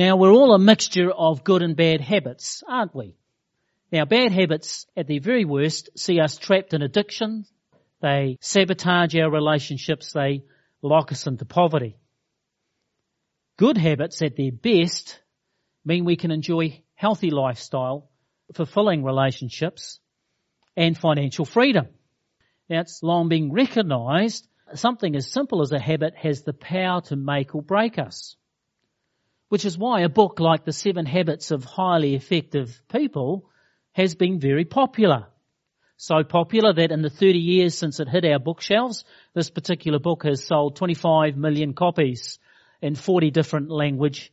Now we're all a mixture of good and bad habits, aren't we? Now bad habits at their very worst see us trapped in addiction. They sabotage our relationships. They lock us into poverty. Good habits at their best mean we can enjoy healthy lifestyle, fulfilling relationships, and financial freedom. Now it's long been recognized something as simple as a habit has the power to make or break us. Which is why a book like The Seven Habits of Highly Effective People has been very popular. So popular that in the 30 years since it hit our bookshelves, this particular book has sold 25 million copies in 40 different language,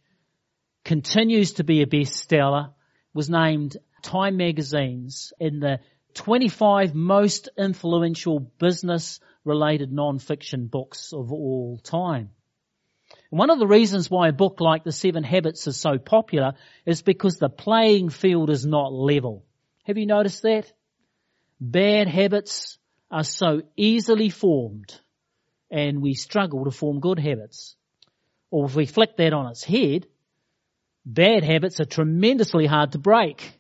continues to be a bestseller, was named Time Magazine's in the 25 most influential business related non-fiction books of all time. One of the reasons why a book like The Seven Habits is so popular is because the playing field is not level. Have you noticed that? Bad habits are so easily formed and we struggle to form good habits. Or if we flick that on its head, bad habits are tremendously hard to break.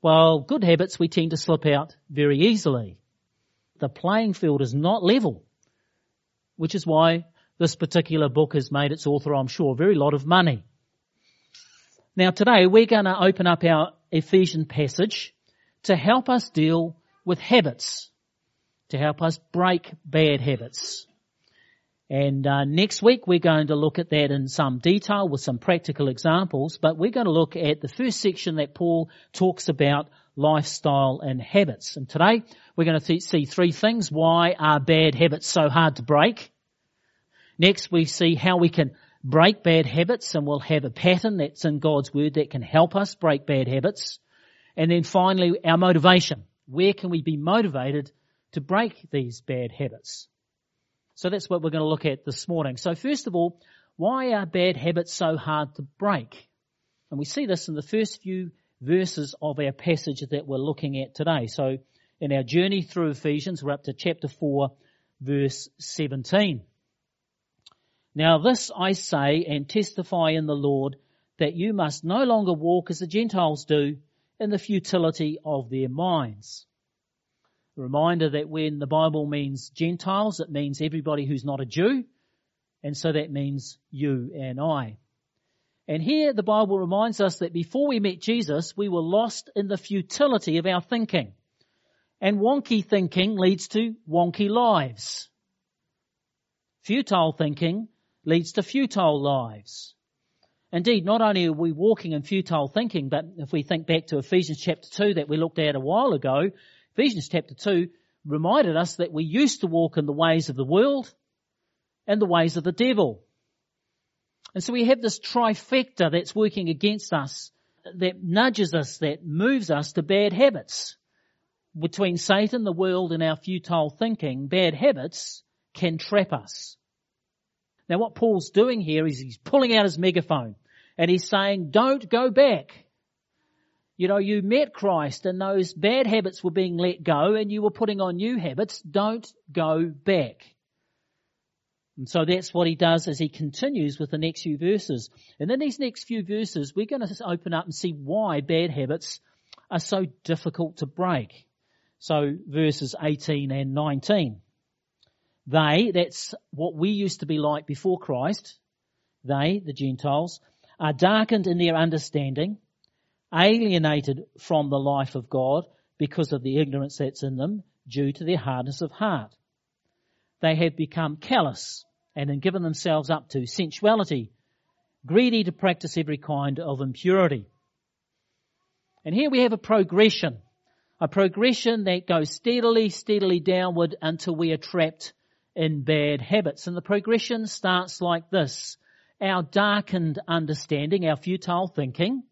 While good habits we tend to slip out very easily. The playing field is not level, which is why this particular book has made its author, I'm sure, a very lot of money. Now today we're going to open up our Ephesian passage to help us deal with habits, to help us break bad habits. And uh, next week we're going to look at that in some detail with some practical examples, but we're going to look at the first section that Paul talks about lifestyle and habits. And today we're going to see three things. Why are bad habits so hard to break? Next we see how we can break bad habits and we'll have a pattern that's in God's Word that can help us break bad habits. And then finally our motivation. Where can we be motivated to break these bad habits? So that's what we're going to look at this morning. So first of all, why are bad habits so hard to break? And we see this in the first few verses of our passage that we're looking at today. So in our journey through Ephesians, we're up to chapter 4, verse 17. Now this I say and testify in the Lord that you must no longer walk as the Gentiles do in the futility of their minds. A reminder that when the Bible means Gentiles, it means everybody who's not a Jew. And so that means you and I. And here the Bible reminds us that before we met Jesus, we were lost in the futility of our thinking. And wonky thinking leads to wonky lives. Futile thinking leads to futile lives. Indeed, not only are we walking in futile thinking, but if we think back to Ephesians chapter 2 that we looked at a while ago, Ephesians chapter 2 reminded us that we used to walk in the ways of the world and the ways of the devil. And so we have this trifecta that's working against us, that nudges us, that moves us to bad habits. Between Satan, the world, and our futile thinking, bad habits can trap us. Now what Paul's doing here is he's pulling out his megaphone and he's saying, don't go back. You know, you met Christ and those bad habits were being let go and you were putting on new habits. Don't go back. And so that's what he does as he continues with the next few verses. And in these next few verses, we're going to open up and see why bad habits are so difficult to break. So verses 18 and 19. They, that's what we used to be like before Christ, they, the Gentiles, are darkened in their understanding alienated from the life of God because of the ignorance that's in them due to their hardness of heart. They have become callous and have given themselves up to sensuality, greedy to practice every kind of impurity. And here we have a progression, a progression that goes steadily, steadily downward until we are trapped in bad habits. And the progression starts like this. Our darkened understanding, our futile thinking,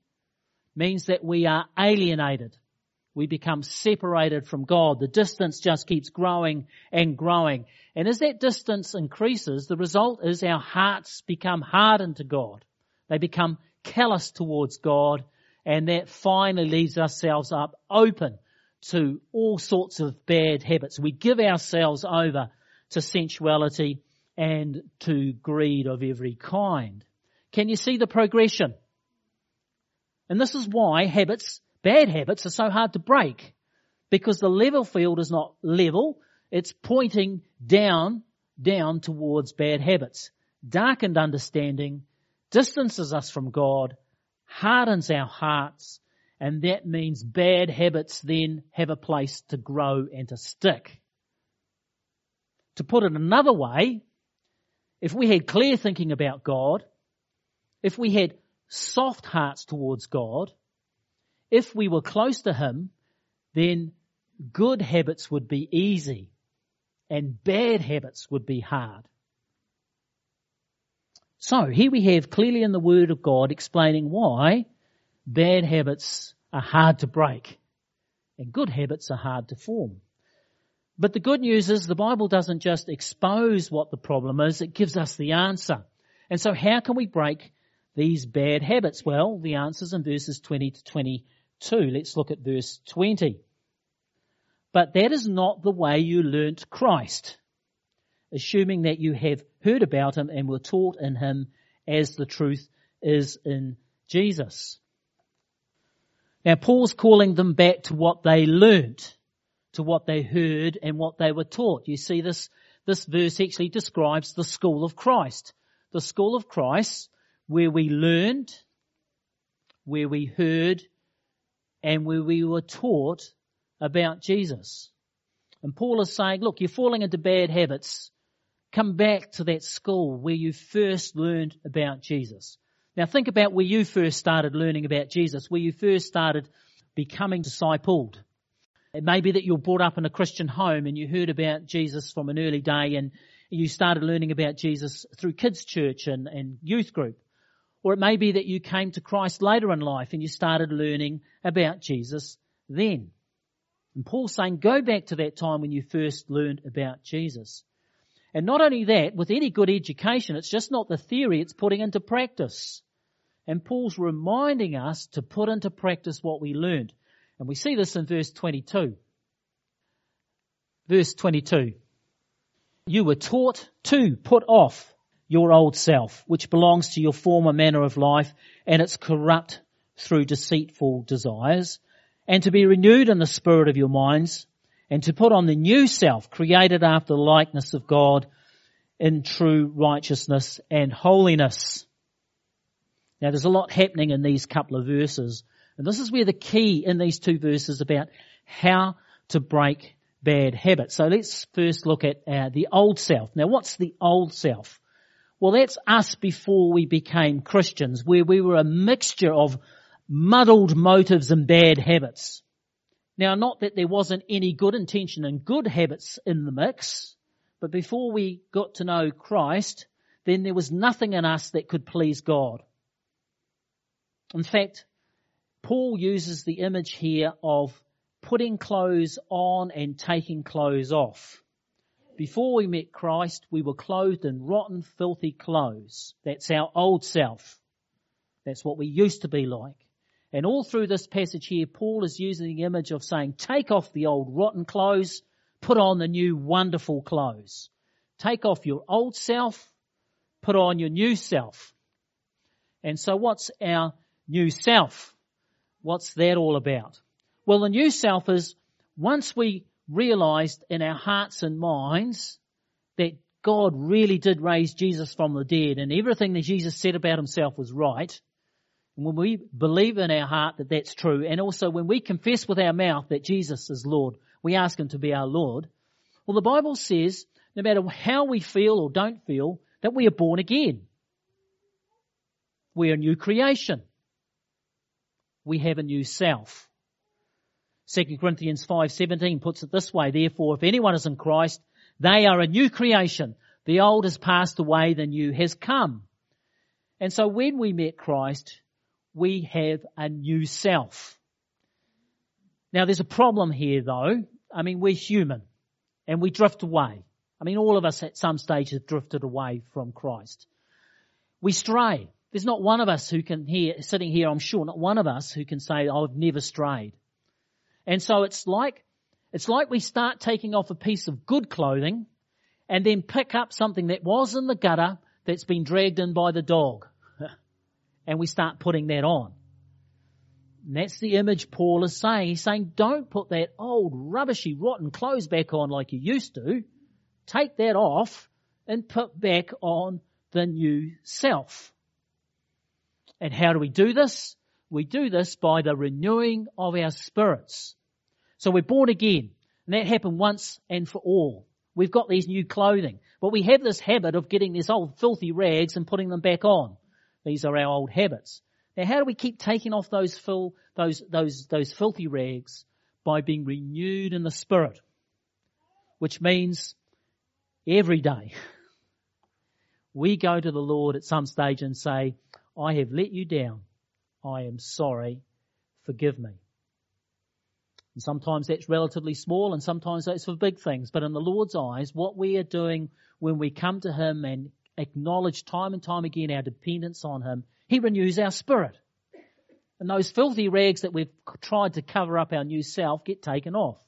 means that we are alienated. We become separated from God. The distance just keeps growing and growing. And as that distance increases, the result is our hearts become hardened to God. They become callous towards God and that finally leaves ourselves up open to all sorts of bad habits. We give ourselves over to sensuality and to greed of every kind. Can you see the progression? And this is why habits, bad habits are so hard to break. Because the level field is not level, it's pointing down, down towards bad habits. Darkened understanding distances us from God, hardens our hearts, and that means bad habits then have a place to grow and to stick. To put it another way, if we had clear thinking about God, if we had soft hearts towards God, if we were close to Him, then good habits would be easy and bad habits would be hard. So here we have clearly in the Word of God explaining why bad habits are hard to break and good habits are hard to form. But the good news is the Bible doesn't just expose what the problem is, it gives us the answer. And so how can we break these bad habits? Well, the answer's in verses 20 to 22. Let's look at verse 20. But that is not the way you learnt Christ, assuming that you have heard about him and were taught in him as the truth is in Jesus. Now Paul's calling them back to what they learnt, to what they heard and what they were taught. You see this, this verse actually describes the school of Christ. The school of Christ where we learned, where we heard, and where we were taught about Jesus. And Paul is saying, look, you're falling into bad habits. Come back to that school where you first learned about Jesus. Now think about where you first started learning about Jesus, where you first started becoming discipled. It may be that you're brought up in a Christian home and you heard about Jesus from an early day and you started learning about Jesus through kids church and, and youth group. Or it may be that you came to Christ later in life and you started learning about Jesus then. And Paul's saying go back to that time when you first learned about Jesus. And not only that, with any good education, it's just not the theory, it's putting into practice. And Paul's reminding us to put into practice what we learned. And we see this in verse 22. Verse 22. You were taught to put off your old self, which belongs to your former manner of life and it's corrupt through deceitful desires, and to be renewed in the spirit of your minds, and to put on the new self created after the likeness of God in true righteousness and holiness. Now there's a lot happening in these couple of verses. And this is where the key in these two verses about how to break bad habits. So let's first look at uh, the old self. Now what's the old self? Well that's us before we became Christians where we were a mixture of muddled motives and bad habits. Now, not that there wasn't any good intention and good habits in the mix, but before we got to know Christ, then there was nothing in us that could please God. In fact, Paul uses the image here of putting clothes on and taking clothes off. Before we met Christ, we were clothed in rotten, filthy clothes. That's our old self. That's what we used to be like. And all through this passage here, Paul is using the image of saying, take off the old rotten clothes, put on the new wonderful clothes. Take off your old self, put on your new self. And so what's our new self? What's that all about? Well, the new self is once we realized in our hearts and minds that God really did raise Jesus from the dead and everything that Jesus said about himself was right, and when we believe in our heart that that's true, and also when we confess with our mouth that Jesus is Lord, we ask Him to be our Lord. Well, the Bible says, no matter how we feel or don't feel, that we are born again. We are a new creation. We have a new self. 2 Corinthians 5:17 puts it this way, therefore if anyone is in Christ, they are a new creation. The old has passed away, the new has come. And so when we met Christ, we have a new self. Now there's a problem here though. I mean, we're human and we drift away. I mean, all of us at some stage have drifted away from Christ. We stray. There's not one of us who can hear, sitting here, I'm sure, not one of us who can say, I've never strayed. And so it's like, it's like we start taking off a piece of good clothing and then pick up something that was in the gutter that's been dragged in by the dog and we start putting that on. And that's the image Paul is saying. He's saying, don't put that old rubbishy rotten clothes back on like you used to. Take that off and put back on the new self. And how do we do this? We do this by the renewing of our spirits. So we're born again. And that happened once and for all. We've got these new clothing. But we have this habit of getting these old filthy rags and putting them back on. These are our old habits. Now how do we keep taking off those, those, those, those filthy rags? By being renewed in the spirit. Which means every day we go to the Lord at some stage and say, I have let you down. I am sorry. Forgive me. And sometimes that's relatively small and sometimes that's for big things. But in the Lord's eyes, what we are doing when we come to Him and acknowledge time and time again our dependence on Him, He renews our spirit. And those filthy rags that we've tried to cover up our new self get taken off.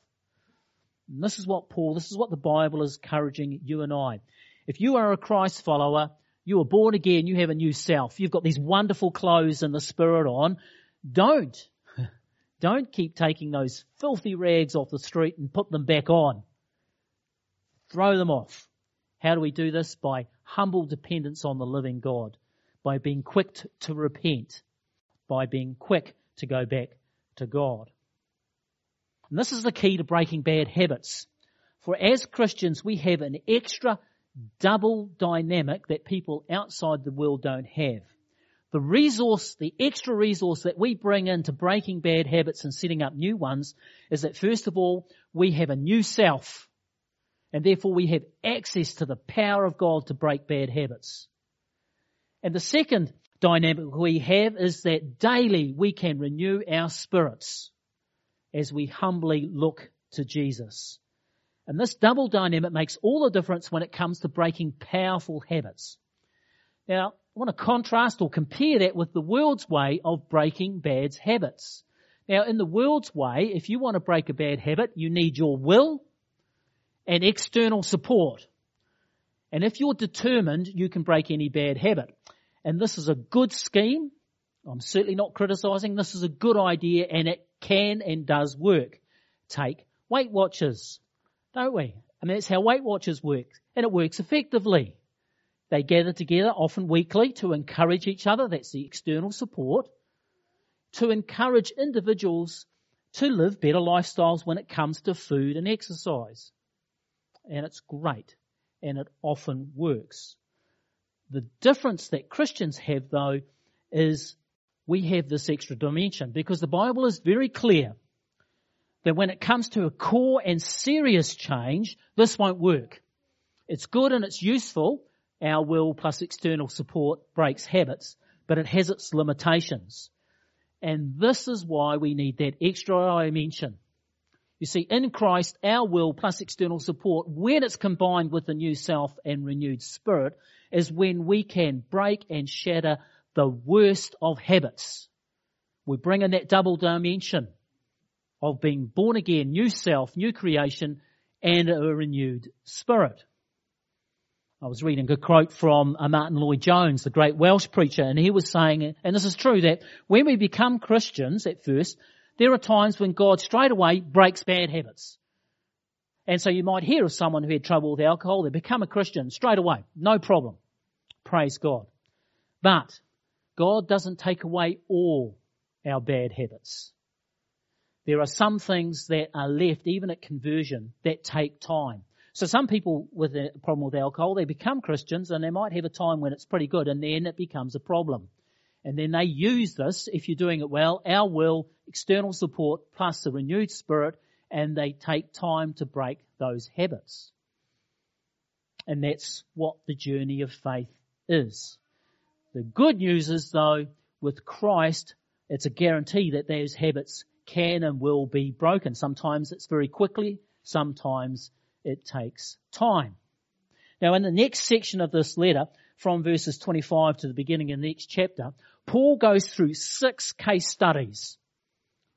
And this is what Paul, this is what the Bible is encouraging you and I. If you are a Christ follower, you are born again, you have a new self, you've got these wonderful clothes and the Spirit on, don't, don't keep taking those filthy rags off the street and put them back on. Throw them off. How do we do this? By humble dependence on the living God. By being quick to repent. By being quick to go back to God. And this is the key to breaking bad habits. For as Christians, we have an extra double dynamic that people outside the world don't have. The resource, the extra resource that we bring into breaking bad habits and setting up new ones is that first of all, we have a new self. And therefore we have access to the power of God to break bad habits. And the second dynamic we have is that daily we can renew our spirits as we humbly look to Jesus. And this double dynamic makes all the difference when it comes to breaking powerful habits. Now, I want to contrast or compare that with the world's way of breaking bad habits. Now, in the world's way, if you want to break a bad habit, you need your will and external support. And if you're determined, you can break any bad habit. And this is a good scheme. I'm certainly not criticizing. This is a good idea and it can and does work. Take Weight Watchers don't we? I mean, that's how Weight Watchers works, and it works effectively. They gather together, often weekly, to encourage each other. That's the external support. To encourage individuals to live better lifestyles when it comes to food and exercise. And it's great. And it often works. The difference that Christians have though is we have this extra dimension because the Bible is very clear that when it comes to a core and serious change, this won't work. It's good and it's useful. Our will plus external support breaks habits, but it has its limitations. And this is why we need that extra dimension. You see, in Christ, our will plus external support, when it's combined with the new self and renewed spirit, is when we can break and shatter the worst of habits. We bring in that double dimension of being born again, new self, new creation, and a renewed spirit. I was reading a quote from uh, Martyn Lloyd-Jones, the great Welsh preacher, and he was saying, and this is true, that when we become Christians at first, there are times when God straight away breaks bad habits. And so you might hear of someone who had trouble with alcohol, they become a Christian straight away, no problem. Praise God. But God doesn't take away all our bad habits. There are some things that are left, even at conversion, that take time. So some people with a problem with alcohol, they become Christians and they might have a time when it's pretty good and then it becomes a problem. And then they use this, if you're doing it well, our will, external support, plus the renewed spirit, and they take time to break those habits. And that's what the journey of faith is. The good news is though, with Christ, it's a guarantee that those habits can and will be broken. Sometimes it's very quickly, sometimes it takes time. Now in the next section of this letter, from verses 25 to the beginning of the next chapter, Paul goes through six case studies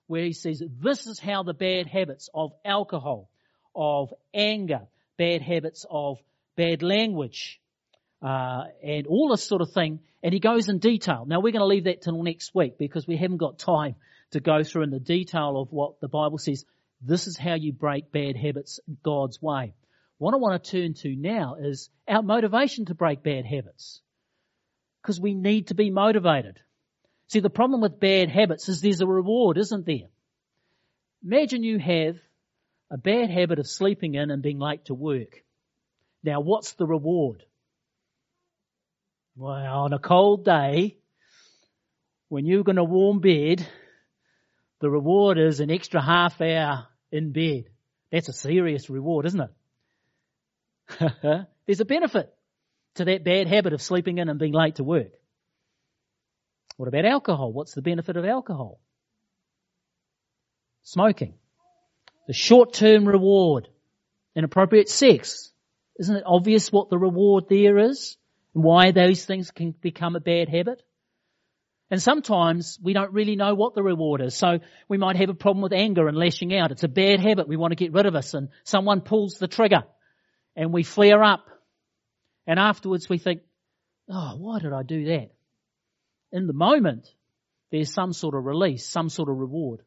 where he says this is how the bad habits of alcohol, of anger, bad habits of bad language, uh, and all this sort of thing, and he goes in detail. Now we're going to leave that till next week because we haven't got time to go through in the detail of what the Bible says. This is how you break bad habits God's way. What I want to turn to now is our motivation to break bad habits. Because we need to be motivated. See, the problem with bad habits is there's a reward, isn't there? Imagine you have a bad habit of sleeping in and being late to work. Now, what's the reward? Well, on a cold day, when you're going to warm bed, the reward is an extra half hour in bed. That's a serious reward, isn't it? There's a benefit to that bad habit of sleeping in and being late to work. What about alcohol? What's the benefit of alcohol? Smoking. The short-term reward. Inappropriate sex. Isn't it obvious what the reward there is? And why those things can become a bad habit? And sometimes we don't really know what the reward is. So we might have a problem with anger and lashing out. It's a bad habit. We want to get rid of us and someone pulls the trigger and we flare up. And afterwards we think, oh, why did I do that? In the moment, there's some sort of release, some sort of reward.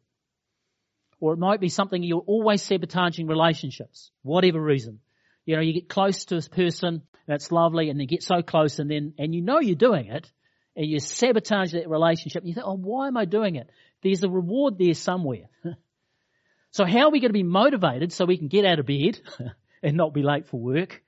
Or it might be something you're always sabotaging relationships, whatever reason. You know, you get close to a person, that's lovely, and you get so close and then, and you know you're doing it, and you sabotage that relationship, you think, oh, why am I doing it? There's a reward there somewhere. so how are we going to be motivated so we can get out of bed and not be late for work.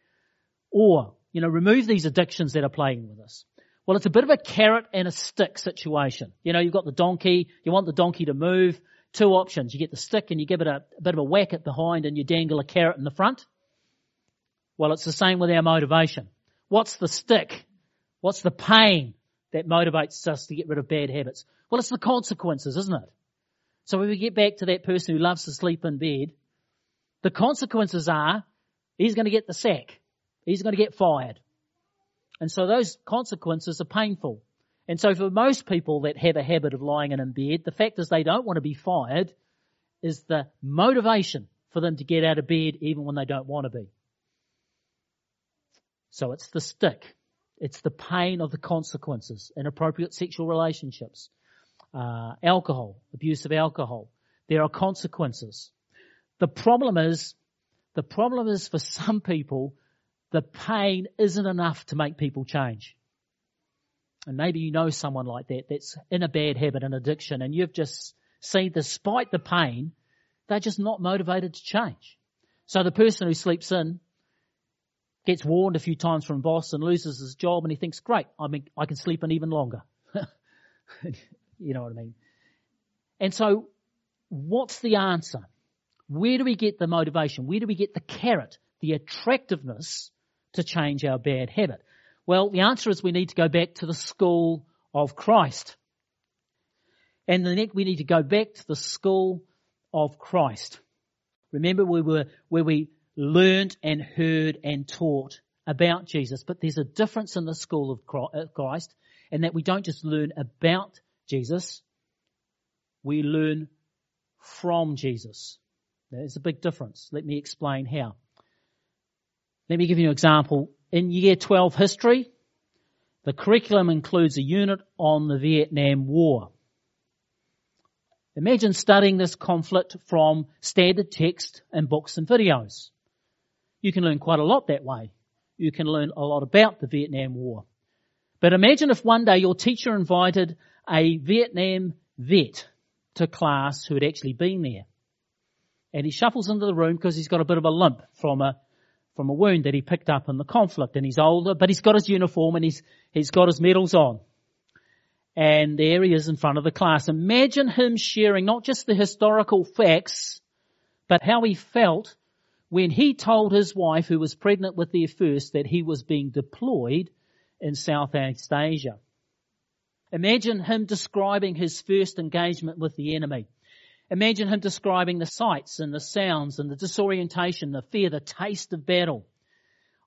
Or, you know, remove these addictions that are playing with us. Well, it's a bit of a carrot and a stick situation. You know, you've got the donkey, you want the donkey to move. Two options. You get the stick and you give it a, a bit of a whack at behind and you dangle a carrot in the front. Well, it's the same with our motivation. What's the stick? What's the pain that motivates us to get rid of bad habits? Well, it's the consequences, isn't it? So when we get back to that person who loves to sleep in bed, the consequences are He's going to get the sack. He's going to get fired. And so those consequences are painful. And so for most people that have a habit of lying in bed, the fact is they don't want to be fired is the motivation for them to get out of bed even when they don't want to be. So it's the stick. It's the pain of the consequences, inappropriate sexual relationships, uh, alcohol, abuse of alcohol. There are consequences. The problem is the problem is for some people, the pain isn't enough to make people change. And maybe you know someone like that that's in a bad habit, an addiction, and you've just seen despite the pain, they're just not motivated to change. So the person who sleeps in gets warned a few times from boss and loses his job and he thinks, great, I mean, I can sleep in even longer. you know what I mean? And so what's the answer? Where do we get the motivation? Where do we get the carrot, the attractiveness to change our bad habit? Well, the answer is we need to go back to the school of Christ. And the next, we need to go back to the school of Christ. Remember we were where we learned and heard and taught about Jesus, but there's a difference in the school of uh, Christ and that we don't just learn about Jesus, we learn from Jesus. There's a big difference. Let me explain how. Let me give you an example. In year 12 history, the curriculum includes a unit on the Vietnam War. Imagine studying this conflict from standard text and books and videos. You can learn quite a lot that way. You can learn a lot about the Vietnam War. But imagine if one day your teacher invited a Vietnam vet to class who had actually been there and he shuffles into the room because he's got a bit of a limp from a from a wound that he picked up in the conflict and he's older, but he's got his uniform and he's he's got his medals on. And there he is in front of the class. Imagine him sharing not just the historical facts, but how he felt when he told his wife, who was pregnant with their first, that he was being deployed in Southeast Asia. Imagine him describing his first engagement with the enemy. Imagine him describing the sights and the sounds and the disorientation, the fear, the taste of battle,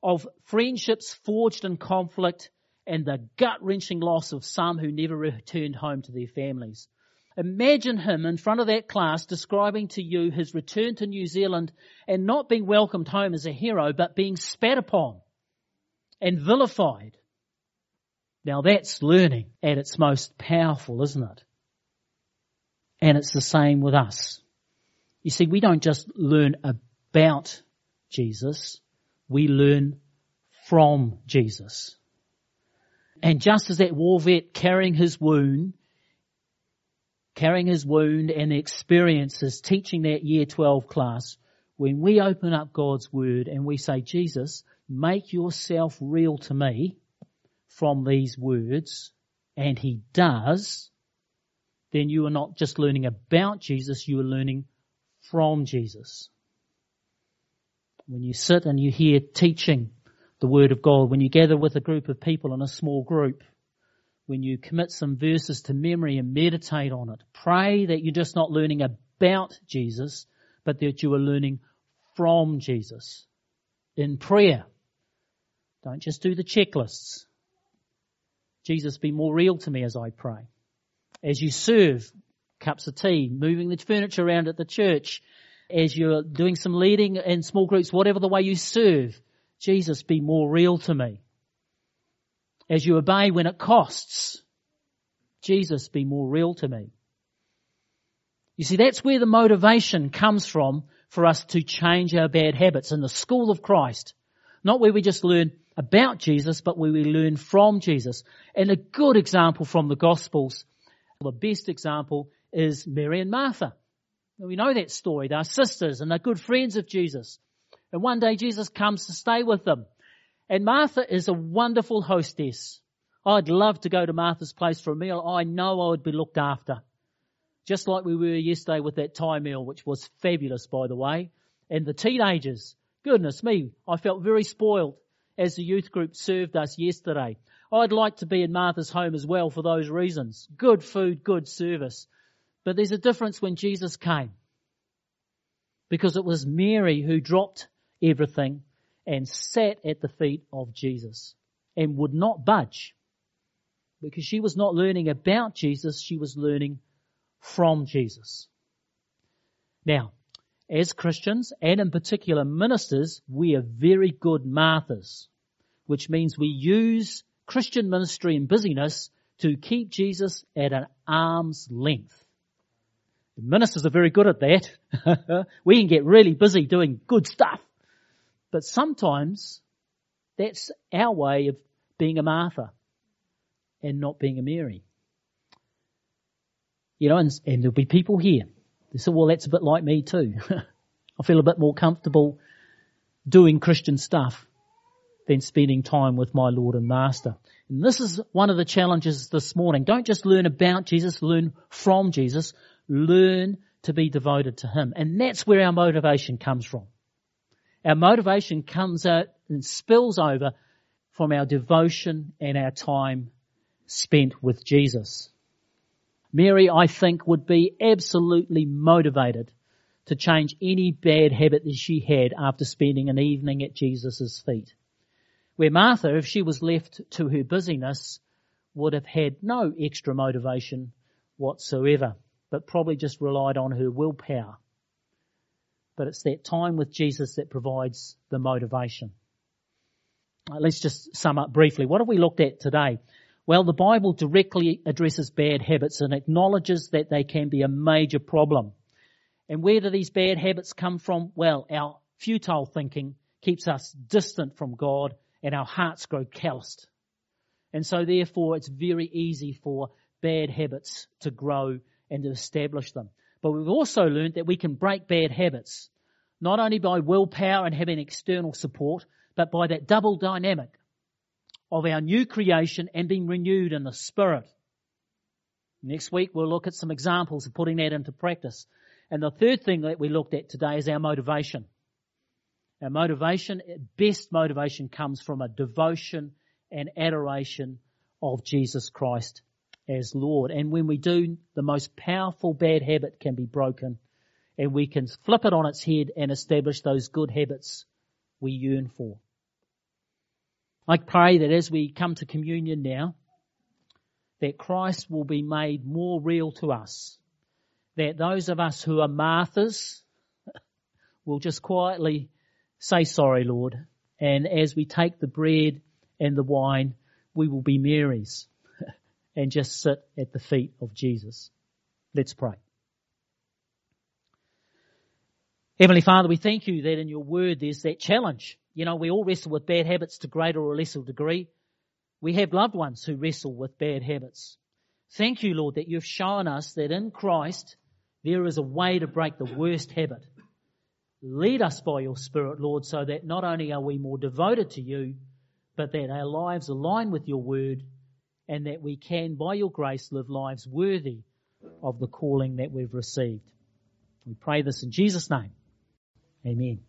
of friendships forged in conflict and the gut wrenching loss of some who never returned home to their families. Imagine him in front of that class describing to you his return to New Zealand and not being welcomed home as a hero, but being spat upon and vilified. Now that's learning at its most powerful, isn't it? And it's the same with us. You see, we don't just learn about Jesus, we learn from Jesus. And just as that war vet carrying his wound, carrying his wound and experiences teaching that year 12 class, when we open up God's word and we say, Jesus, make yourself real to me from these words, and he does, then you are not just learning about Jesus, you are learning from Jesus. When you sit and you hear teaching the Word of God, when you gather with a group of people in a small group, when you commit some verses to memory and meditate on it, pray that you're just not learning about Jesus, but that you are learning from Jesus. In prayer, don't just do the checklists. Jesus, be more real to me as I pray. As you serve cups of tea, moving the furniture around at the church, as you're doing some leading in small groups, whatever the way you serve, Jesus, be more real to me. As you obey when it costs, Jesus, be more real to me. You see, that's where the motivation comes from for us to change our bad habits in the school of Christ. Not where we just learn about Jesus, but where we learn from Jesus. And a good example from the Gospels, the best example is Mary and Martha. We know that story. They're sisters and they're good friends of Jesus. And one day Jesus comes to stay with them. And Martha is a wonderful hostess. I'd love to go to Martha's place for a meal. I know I would be looked after. Just like we were yesterday with that Thai meal, which was fabulous, by the way. And the teenagers, goodness me, I felt very spoiled as the youth group served us yesterday. I'd like to be in Martha's home as well for those reasons. Good food, good service. But there's a difference when Jesus came. Because it was Mary who dropped everything and sat at the feet of Jesus and would not budge. Because she was not learning about Jesus, she was learning from Jesus. Now, as Christians, and in particular ministers, we are very good Marthas, which means we use Christian ministry and busyness to keep Jesus at an arm's length. The ministers are very good at that. we can get really busy doing good stuff. But sometimes that's our way of being a Martha and not being a Mary. You know, and, and there'll be people here they say, well, that's a bit like me too. I feel a bit more comfortable doing Christian stuff than spending time with my Lord and Master. And this is one of the challenges this morning. Don't just learn about Jesus, learn from Jesus. Learn to be devoted to Him. And that's where our motivation comes from. Our motivation comes out and spills over from our devotion and our time spent with Jesus. Mary, I think, would be absolutely motivated to change any bad habit that she had after spending an evening at Jesus' feet. Where Martha, if she was left to her busyness, would have had no extra motivation whatsoever, but probably just relied on her willpower. But it's that time with Jesus that provides the motivation. Uh, let's just sum up briefly. What have we looked at today? Well, the Bible directly addresses bad habits and acknowledges that they can be a major problem. And where do these bad habits come from? Well, our futile thinking keeps us distant from God and our hearts grow calloused. And so therefore it's very easy for bad habits to grow and to establish them. But we've also learned that we can break bad habits, not only by willpower and having external support, but by that double dynamic of our new creation and being renewed in the Spirit. Next week we'll look at some examples of putting that into practice. And the third thing that we looked at today is our motivation. Our motivation, best motivation comes from a devotion and adoration of Jesus Christ as Lord. And when we do, the most powerful bad habit can be broken and we can flip it on its head and establish those good habits we yearn for. I pray that as we come to communion now, that Christ will be made more real to us. That those of us who are Marthas will just quietly say sorry, Lord. And as we take the bread and the wine, we will be Marys and just sit at the feet of Jesus. Let's pray. Heavenly Father, we thank you that in your word there's that challenge. You know, we all wrestle with bad habits to greater or lesser degree. We have loved ones who wrestle with bad habits. Thank you, Lord, that you've shown us that in Christ there is a way to break the worst habit. Lead us by your Spirit, Lord, so that not only are we more devoted to you, but that our lives align with your word and that we can, by your grace, live lives worthy of the calling that we've received. We pray this in Jesus' name. Amen.